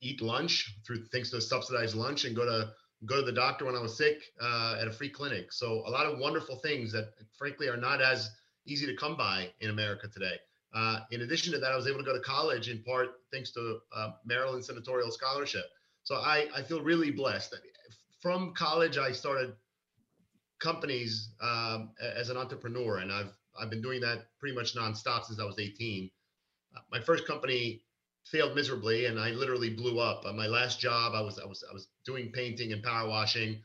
eat lunch through thanks to subsidized lunch and go to go to the doctor when I was sick uh, at a free clinic. So a lot of wonderful things that frankly are not as easy to come by in America today. Uh, in addition to that, I was able to go to college in part thanks to uh, Maryland Senatorial Scholarship. So I, I feel really blessed. From college, I started companies um, as an entrepreneur, and I've I've been doing that pretty much nonstop since I was 18. Uh, my first company failed miserably, and I literally blew up. Uh, my last job, I was I was I was doing painting and power washing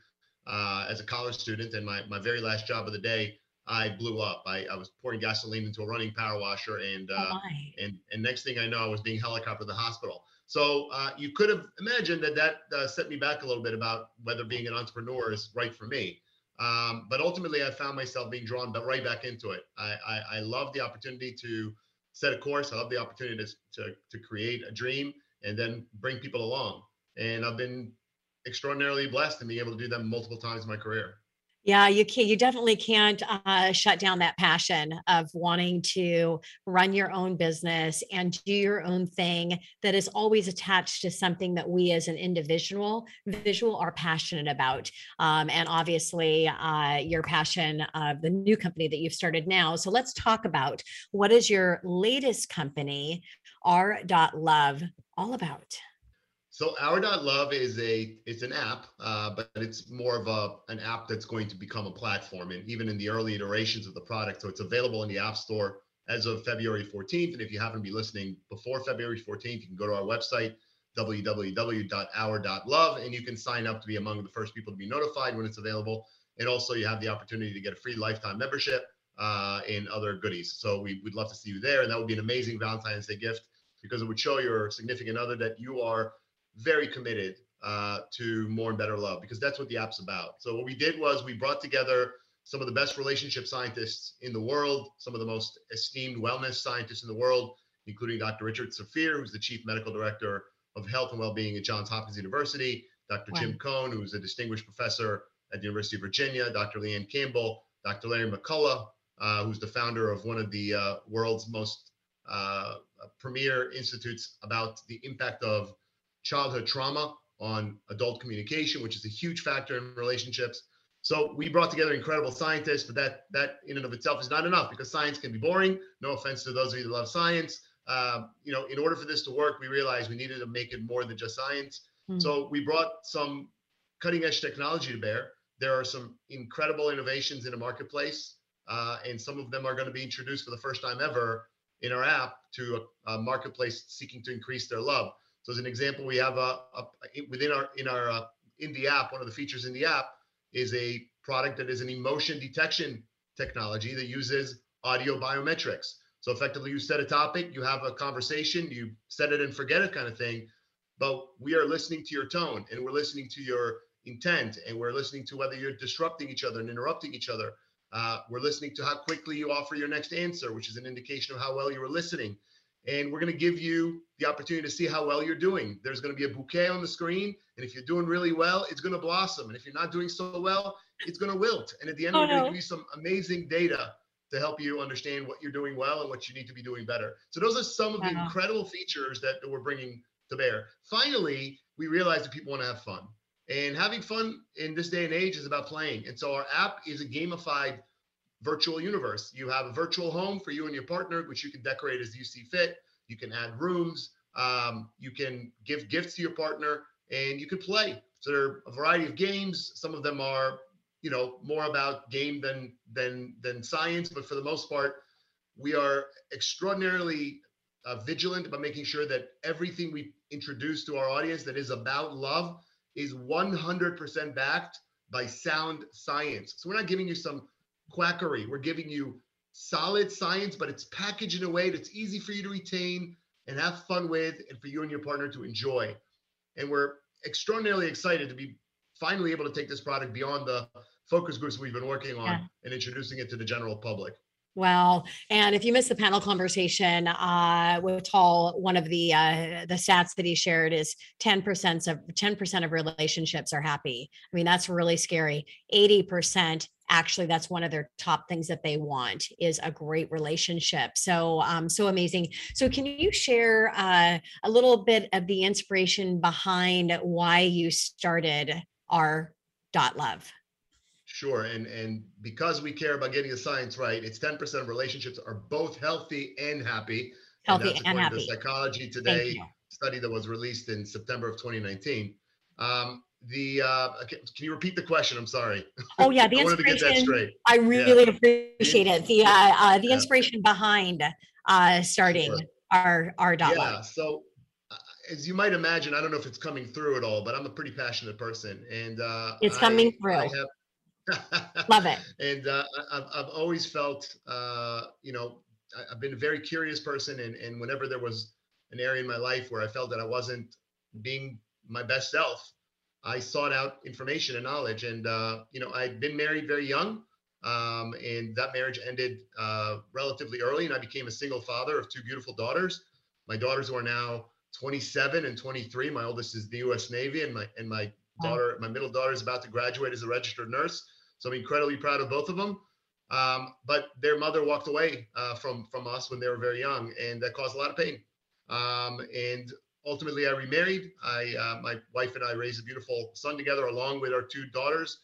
uh, as a college student, and my my very last job of the day, I blew up. I, I was pouring gasoline into a running power washer, and uh, oh and and next thing I know, I was being helicoptered to the hospital. So uh, you could have imagined that that uh, set me back a little bit about whether being an entrepreneur is right for me. Um, but ultimately, I found myself being drawn right back into it. I, I, I love the opportunity to set a course. I love the opportunity to, to, to create a dream and then bring people along. And I've been extraordinarily blessed in being able to do that multiple times in my career. Yeah, you can. You definitely can't uh, shut down that passion of wanting to run your own business and do your own thing that is always attached to something that we as an individual visual are passionate about. Um, and obviously, uh, your passion of the new company that you've started now. So let's talk about what is your latest company, R. Love, all about. So our.love is a it's an app, uh, but it's more of a an app that's going to become a platform, and even in the early iterations of the product. So it's available in the App Store as of February 14th. And if you happen to be listening before February 14th, you can go to our website www.our.love and you can sign up to be among the first people to be notified when it's available. And also, you have the opportunity to get a free lifetime membership uh, and other goodies. So we, would love to see you there, and that would be an amazing Valentine's Day gift because it would show your significant other that you are very committed uh, to more and better love because that's what the app's about. So what we did was we brought together some of the best relationship scientists in the world, some of the most esteemed wellness scientists in the world, including Dr. Richard Safeer, who's the chief medical director of health and well-being at Johns Hopkins University, Dr. Wow. Jim Coan, who's a distinguished professor at the University of Virginia, Dr. Leanne Campbell, Dr. Larry McCullough, uh, who's the founder of one of the uh, world's most uh, premier institutes about the impact of childhood trauma on adult communication, which is a huge factor in relationships. So we brought together incredible scientists, but that that in and of itself is not enough because science can be boring. No offense to those of you that love science. Uh, you know, in order for this to work, we realized we needed to make it more than just science. Mm. So we brought some cutting edge technology to bear. There are some incredible innovations in the marketplace, uh, and some of them are going to be introduced for the first time ever in our app to a, a marketplace seeking to increase their love. So as an example, we have a, a within our in our uh, in the app. One of the features in the app is a product that is an emotion detection technology that uses audio biometrics. So effectively, you set a topic, you have a conversation, you set it and forget it kind of thing. But we are listening to your tone and we're listening to your intent and we're listening to whether you're disrupting each other and interrupting each other. Uh, we're listening to how quickly you offer your next answer, which is an indication of how well you were listening. And we're going to give you the opportunity to see how well you're doing. There's going to be a bouquet on the screen. And if you're doing really well, it's going to blossom. And if you're not doing so well, it's going to wilt. And at the end, oh, we're going to give you some amazing data to help you understand what you're doing well and what you need to be doing better. So those are some of the incredible features that, that we're bringing to bear. Finally, we realize that people want to have fun. And having fun in this day and age is about playing. And so our app is a gamified virtual universe. You have a virtual home for you and your partner, which you can decorate as you see fit. You can add rooms. Um, you can give gifts to your partner, and you can play. So there are a variety of games. Some of them are, you know, more about game than than than science, but for the most part, we are extraordinarily uh, vigilant about making sure that everything we introduce to our audience that is about love is 100% backed by sound science. So we're not giving you some quackery. We're giving you solid science, but it's packaged in a way that's easy for you to retain and have fun with, and for you and your partner to enjoy. And we're extraordinarily excited to be finally able to take this product beyond the focus groups we've been working on yeah. and introducing it to the general public. Well, and if you missed the panel conversation uh, with Tal, one of the uh, the stats that he shared is ten percent of ten percent of relationships are happy. I mean, that's really scary. Eighty percent actually that's one of their top things that they want is a great relationship so um so amazing so can you share uh, a little bit of the inspiration behind why you started our dot love Sure, and and because we care about getting the science right, it's ten percent of relationships are both healthy and happy. Healthy and, and happy. The Psychology Today study that was released in September of 2019. Um, the uh, can you repeat the question? I'm sorry. Oh yeah, the [LAUGHS] inspiration. I really yeah. appreciate it. The uh, uh the inspiration yeah. behind uh starting sure. our our dot. Yeah. So uh, as you might imagine, I don't know if it's coming through at all, but I'm a pretty passionate person, and uh, it's coming I, through. I have, Love it. [LAUGHS] and uh, I've, I've always felt, uh, you know, I've been a very curious person. And, and whenever there was an area in my life where I felt that I wasn't being my best self, I sought out information and knowledge. And, uh, you know, I'd been married very young. Um, and that marriage ended uh, relatively early. And I became a single father of two beautiful daughters. My daughters are now 27 and 23. My oldest is the U.S. Navy, and my and my daughter, my middle daughter, is about to graduate as a registered nurse. So I'm incredibly proud of both of them. Um, but their mother walked away uh, from from us when they were very young, and that caused a lot of pain. Um, and ultimately, I remarried. I uh, my wife and I raised a beautiful son together, along with our two daughters,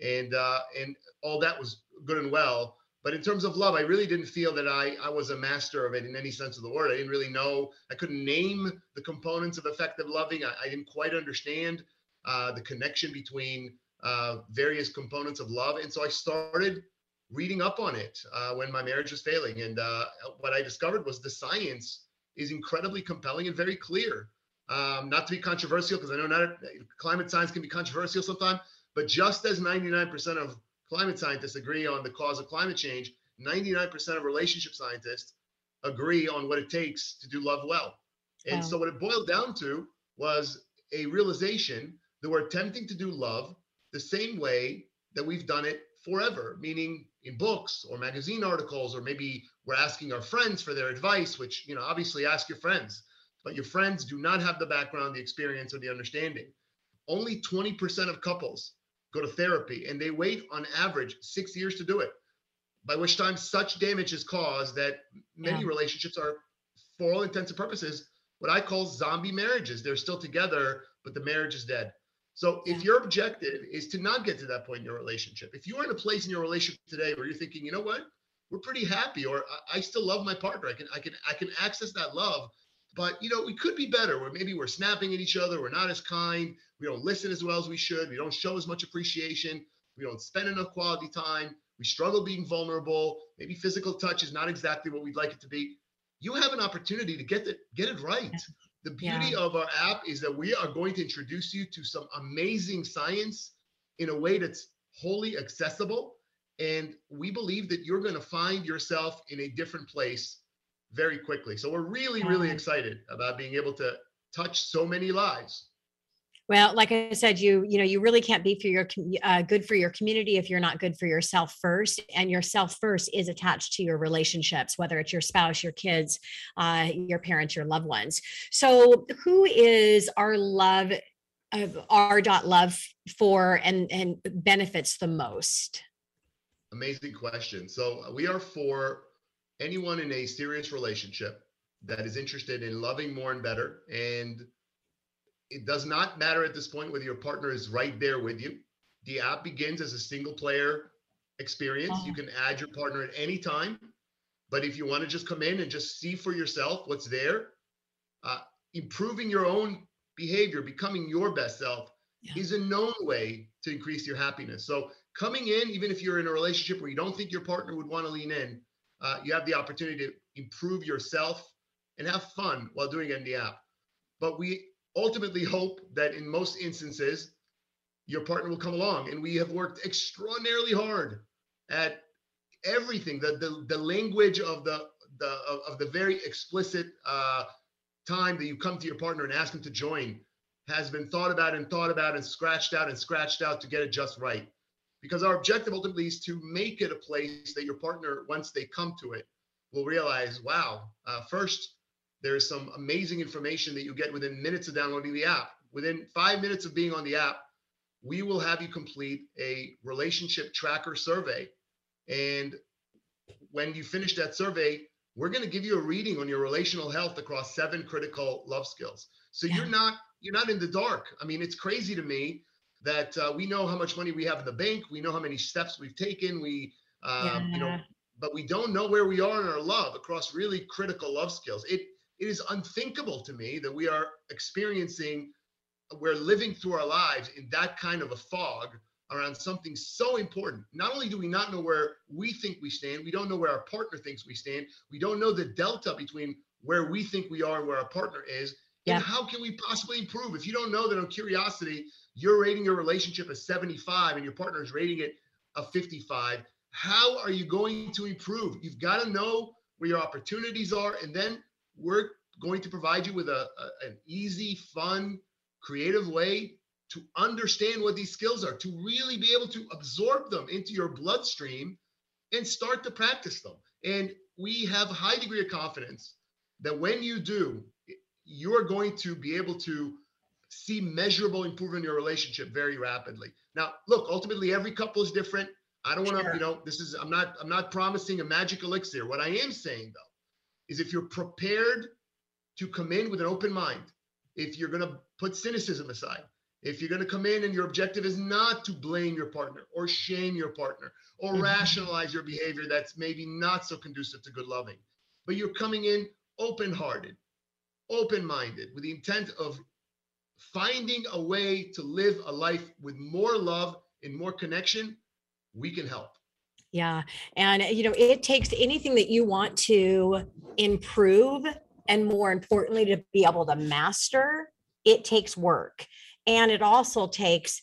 and uh, and all that was good and well. But in terms of love, I really didn't feel that I I was a master of it in any sense of the word. I didn't really know. I couldn't name the components of effective loving. I, I didn't quite understand uh, the connection between uh, various components of love. And so I started reading up on it uh, when my marriage was failing. And uh, what I discovered was the science is incredibly compelling and very clear. Um, not to be controversial, because I know not climate science can be controversial sometimes, but just as 99% of climate scientists agree on the cause of climate change, 99% of relationship scientists agree on what it takes to do love well. And so what it boiled down to was a realization that we're attempting to do love the same way that we've done it forever, meaning in books or magazine articles, or maybe we're asking our friends for their advice, which, you know, obviously ask your friends, but your friends do not have the background, the experience, or the understanding. Only 20% of couples go to therapy and they wait on average six years to do it, by which time such damage is caused that many yeah. relationships are, for all intents and purposes, what I call zombie marriages. They're still together, but the marriage is dead. So if your objective is to not get to that point in your relationship, if you are in a place in your relationship today where you're thinking, you know what, we're pretty happy, or I, I still love my partner, I can I can I can access that love, but you know we could be better where maybe we're snapping at each other we're not as kind we don't listen as well as we should we don't show as much appreciation we don't spend enough quality time we struggle being vulnerable maybe physical touch is not exactly what we'd like it to be. You have an opportunity to get it get it right the beauty yeah. of our app is that we are going to introduce you to some amazing science in a way that's wholly accessible and we believe that you're going to find yourself in a different place very quickly. So we're really, really excited about being able to touch so many lives. Well, like I said, you you know you really can't be for your uh, good for your community if you're not good for yourself first, and yourself first is attached to your relationships, whether it's your spouse, your kids, uh, your parents, your loved ones. So, who is our love of our dot love for and and benefits the most? Amazing question. So we are for anyone in a serious relationship that is interested in loving more and better. And it does not matter at this point whether your partner is right there with you. The app begins as a single player experience. You can add your partner at any time. But if you want to just come in and just see for yourself what's there, uh, improving your own behavior, becoming your best self yeah. is a known way to increase your happiness. So coming in, even if you're in a relationship where you don't think your partner would want to lean in, uh, you have the opportunity to improve yourself and have fun while doing it in the app. But we ultimately hope that in most instances, your partner will come along. And we have worked extraordinarily hard at everything, the the, the language of the the of, the very explicit uh, time that you come to your partner and ask them to join has been thought about and thought about and scratched out and scratched out to get it just right because our objective ultimately is to make it a place that your partner once they come to it will realize wow uh, first there's some amazing information that you get within minutes of downloading the app within five minutes of being on the app we will have you complete a relationship tracker survey and when you finish that survey we're going to give you a reading on your relational health across seven critical love skills so yeah. you're not you're not in the dark i mean it's crazy to me that uh, we know how much money we have in the bank, we know how many steps we've taken, we, um, yeah. you know, but we don't know where we are in our love across really critical love skills. It it is unthinkable to me that we are experiencing, we're living through our lives in that kind of a fog around something so important. Not only do we not know where we think we stand, we don't know where our partner thinks we stand, we don't know the delta between where we think we are and where our partner is. Yeah. And how can we possibly improve? If you don't know that on curiosity, you're rating your relationship a 75 and your partner is rating it a 55 how are you going to improve you've got to know where your opportunities are and then we're going to provide you with a, a, an easy fun creative way to understand what these skills are to really be able to absorb them into your bloodstream and start to practice them and we have a high degree of confidence that when you do you're going to be able to see measurable improvement in your relationship very rapidly. Now, look, ultimately every couple is different. I don't want to, sure. you know, this is I'm not I'm not promising a magic elixir. What I am saying though is if you're prepared to come in with an open mind, if you're going to put cynicism aside, if you're going to come in and your objective is not to blame your partner or shame your partner or mm-hmm. rationalize your behavior that's maybe not so conducive to good loving, but you're coming in open-hearted, open-minded with the intent of finding a way to live a life with more love and more connection, we can help. Yeah. And, you know, it takes anything that you want to improve and more importantly, to be able to master, it takes work. And it also takes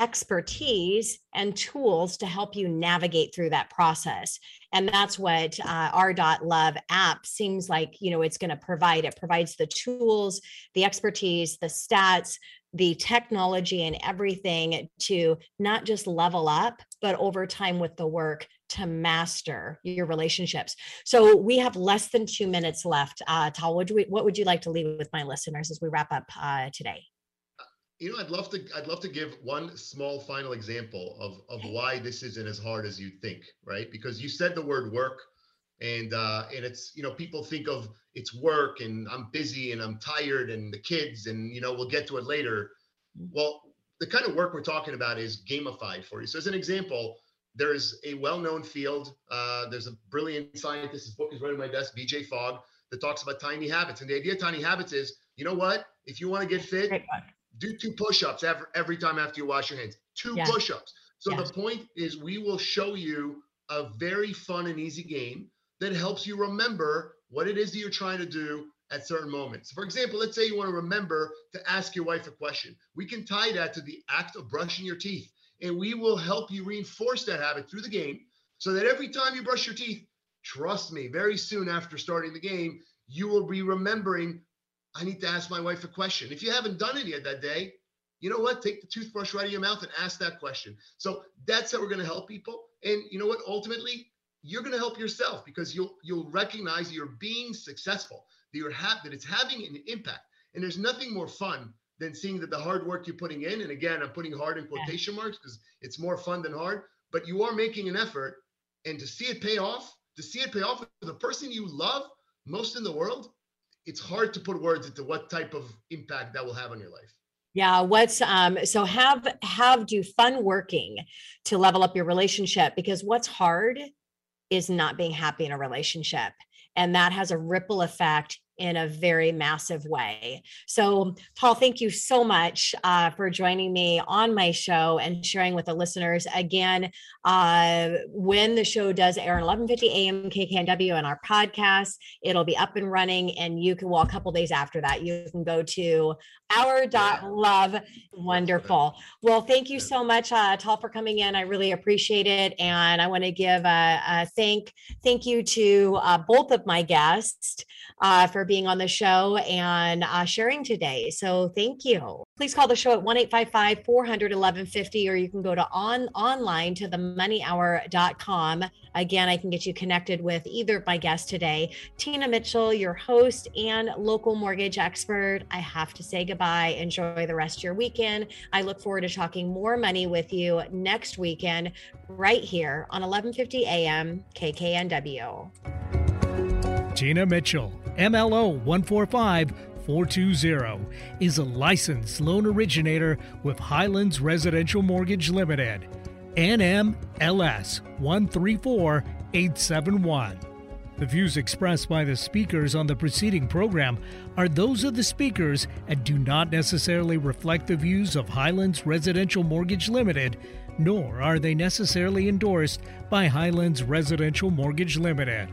expertise and tools to help you navigate through that process. And that's what uh, our dot love app seems like you know it's going to provide. It provides the tools the expertise the stats the technology and everything to not just level up but over time with the work to master your relationships. So we have less than two minutes left. Uh, tal what, we, what would you like to leave with my listeners as we wrap up uh, today you know, I'd love to I'd love to give one small final example of of why this isn't as hard as you think, right? Because you said the word work and uh and it's you know people think of it's work and I'm busy and I'm tired and the kids and you know we'll get to it later. Mm-hmm. Well, the kind of work we're talking about is gamified for you. So as an example, there's a well-known field. Uh, there's a brilliant scientist. His book is right on my desk, BJ Fogg, that talks about tiny habits. And the idea of tiny habits is, you know what? If you want to get fit, do two push-ups every, every time after you wash your hands. Two yeah. push-ups. So yeah. the point is we will show you a very fun and easy game that helps you remember what it is that you're trying to do at certain moments. For example, let's say you want to remember to ask your wife a question. We can tie that to the act of brushing your teeth, and we will help you reinforce that habit through the game so that every time you brush your teeth, trust me, very soon after starting the game, you will be remembering, I need to ask my wife a question. If you haven't done it yet that day, you know what? Take the toothbrush right out of your mouth and ask that question. So that's how we're going to help people. And you know what? Ultimately, you're going to help yourself because you'll you'll recognize you're being successful that you're ha- that it's having an impact and there's nothing more fun than seeing that the hard work you're putting in and again i'm putting hard in quotation marks because it's more fun than hard but you are making an effort and to see it pay off to see it pay off with the person you love most in the world it's hard to put words into what type of impact that will have on your life yeah what's um so have have do fun working to level up your relationship because what's hard is not being happy in a relationship. And that has a ripple effect in a very massive way. So, Paul, thank you so much uh, for joining me on my show and sharing with the listeners. Again, uh, when the show does air at 11:50 a.m. KKNW on our podcast, it'll be up and running, and you can. Well, a couple days after that, you can go to our dot love. Wonderful. Well, thank you so much, uh, Tal, for coming in. I really appreciate it, and I want to give a, a, thank thank you to uh, both of my guests uh, for being on the show and uh, sharing today. So thank you. Please call the show at 1 855 400 1150, or you can go to on online to themoneyhour.com. Again, I can get you connected with either of my guests today Tina Mitchell, your host and local mortgage expert. I have to say goodbye. Enjoy the rest of your weekend. I look forward to talking more money with you next weekend, right here on 1150 AM KKNW. Tina Mitchell MLO 145 420, is a licensed loan originator with Highlands Residential Mortgage Limited. NMLS 134871. The views expressed by the speakers on the preceding program are those of the speakers and do not necessarily reflect the views of Highlands Residential Mortgage Limited, nor are they necessarily endorsed by Highlands Residential Mortgage Limited.